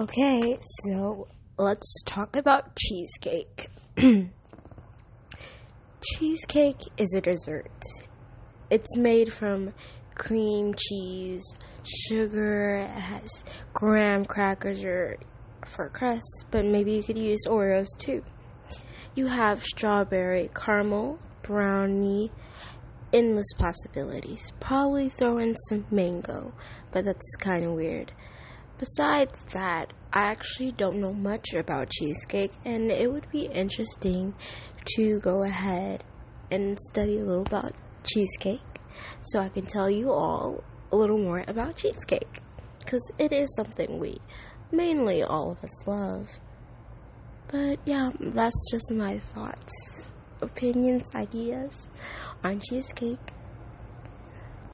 Okay, so let's talk about cheesecake. cheesecake is a dessert. It's made from cream cheese, sugar, it has graham crackers or for crust, but maybe you could use Oreos too. You have strawberry, caramel, brownie, endless possibilities. Probably throw in some mango, but that's kind of weird. Besides that, I actually don't know much about cheesecake, and it would be interesting to go ahead and study a little about cheesecake so I can tell you all a little more about cheesecake because it is something we mainly all of us love. But yeah, that's just my thoughts, opinions, ideas on cheesecake.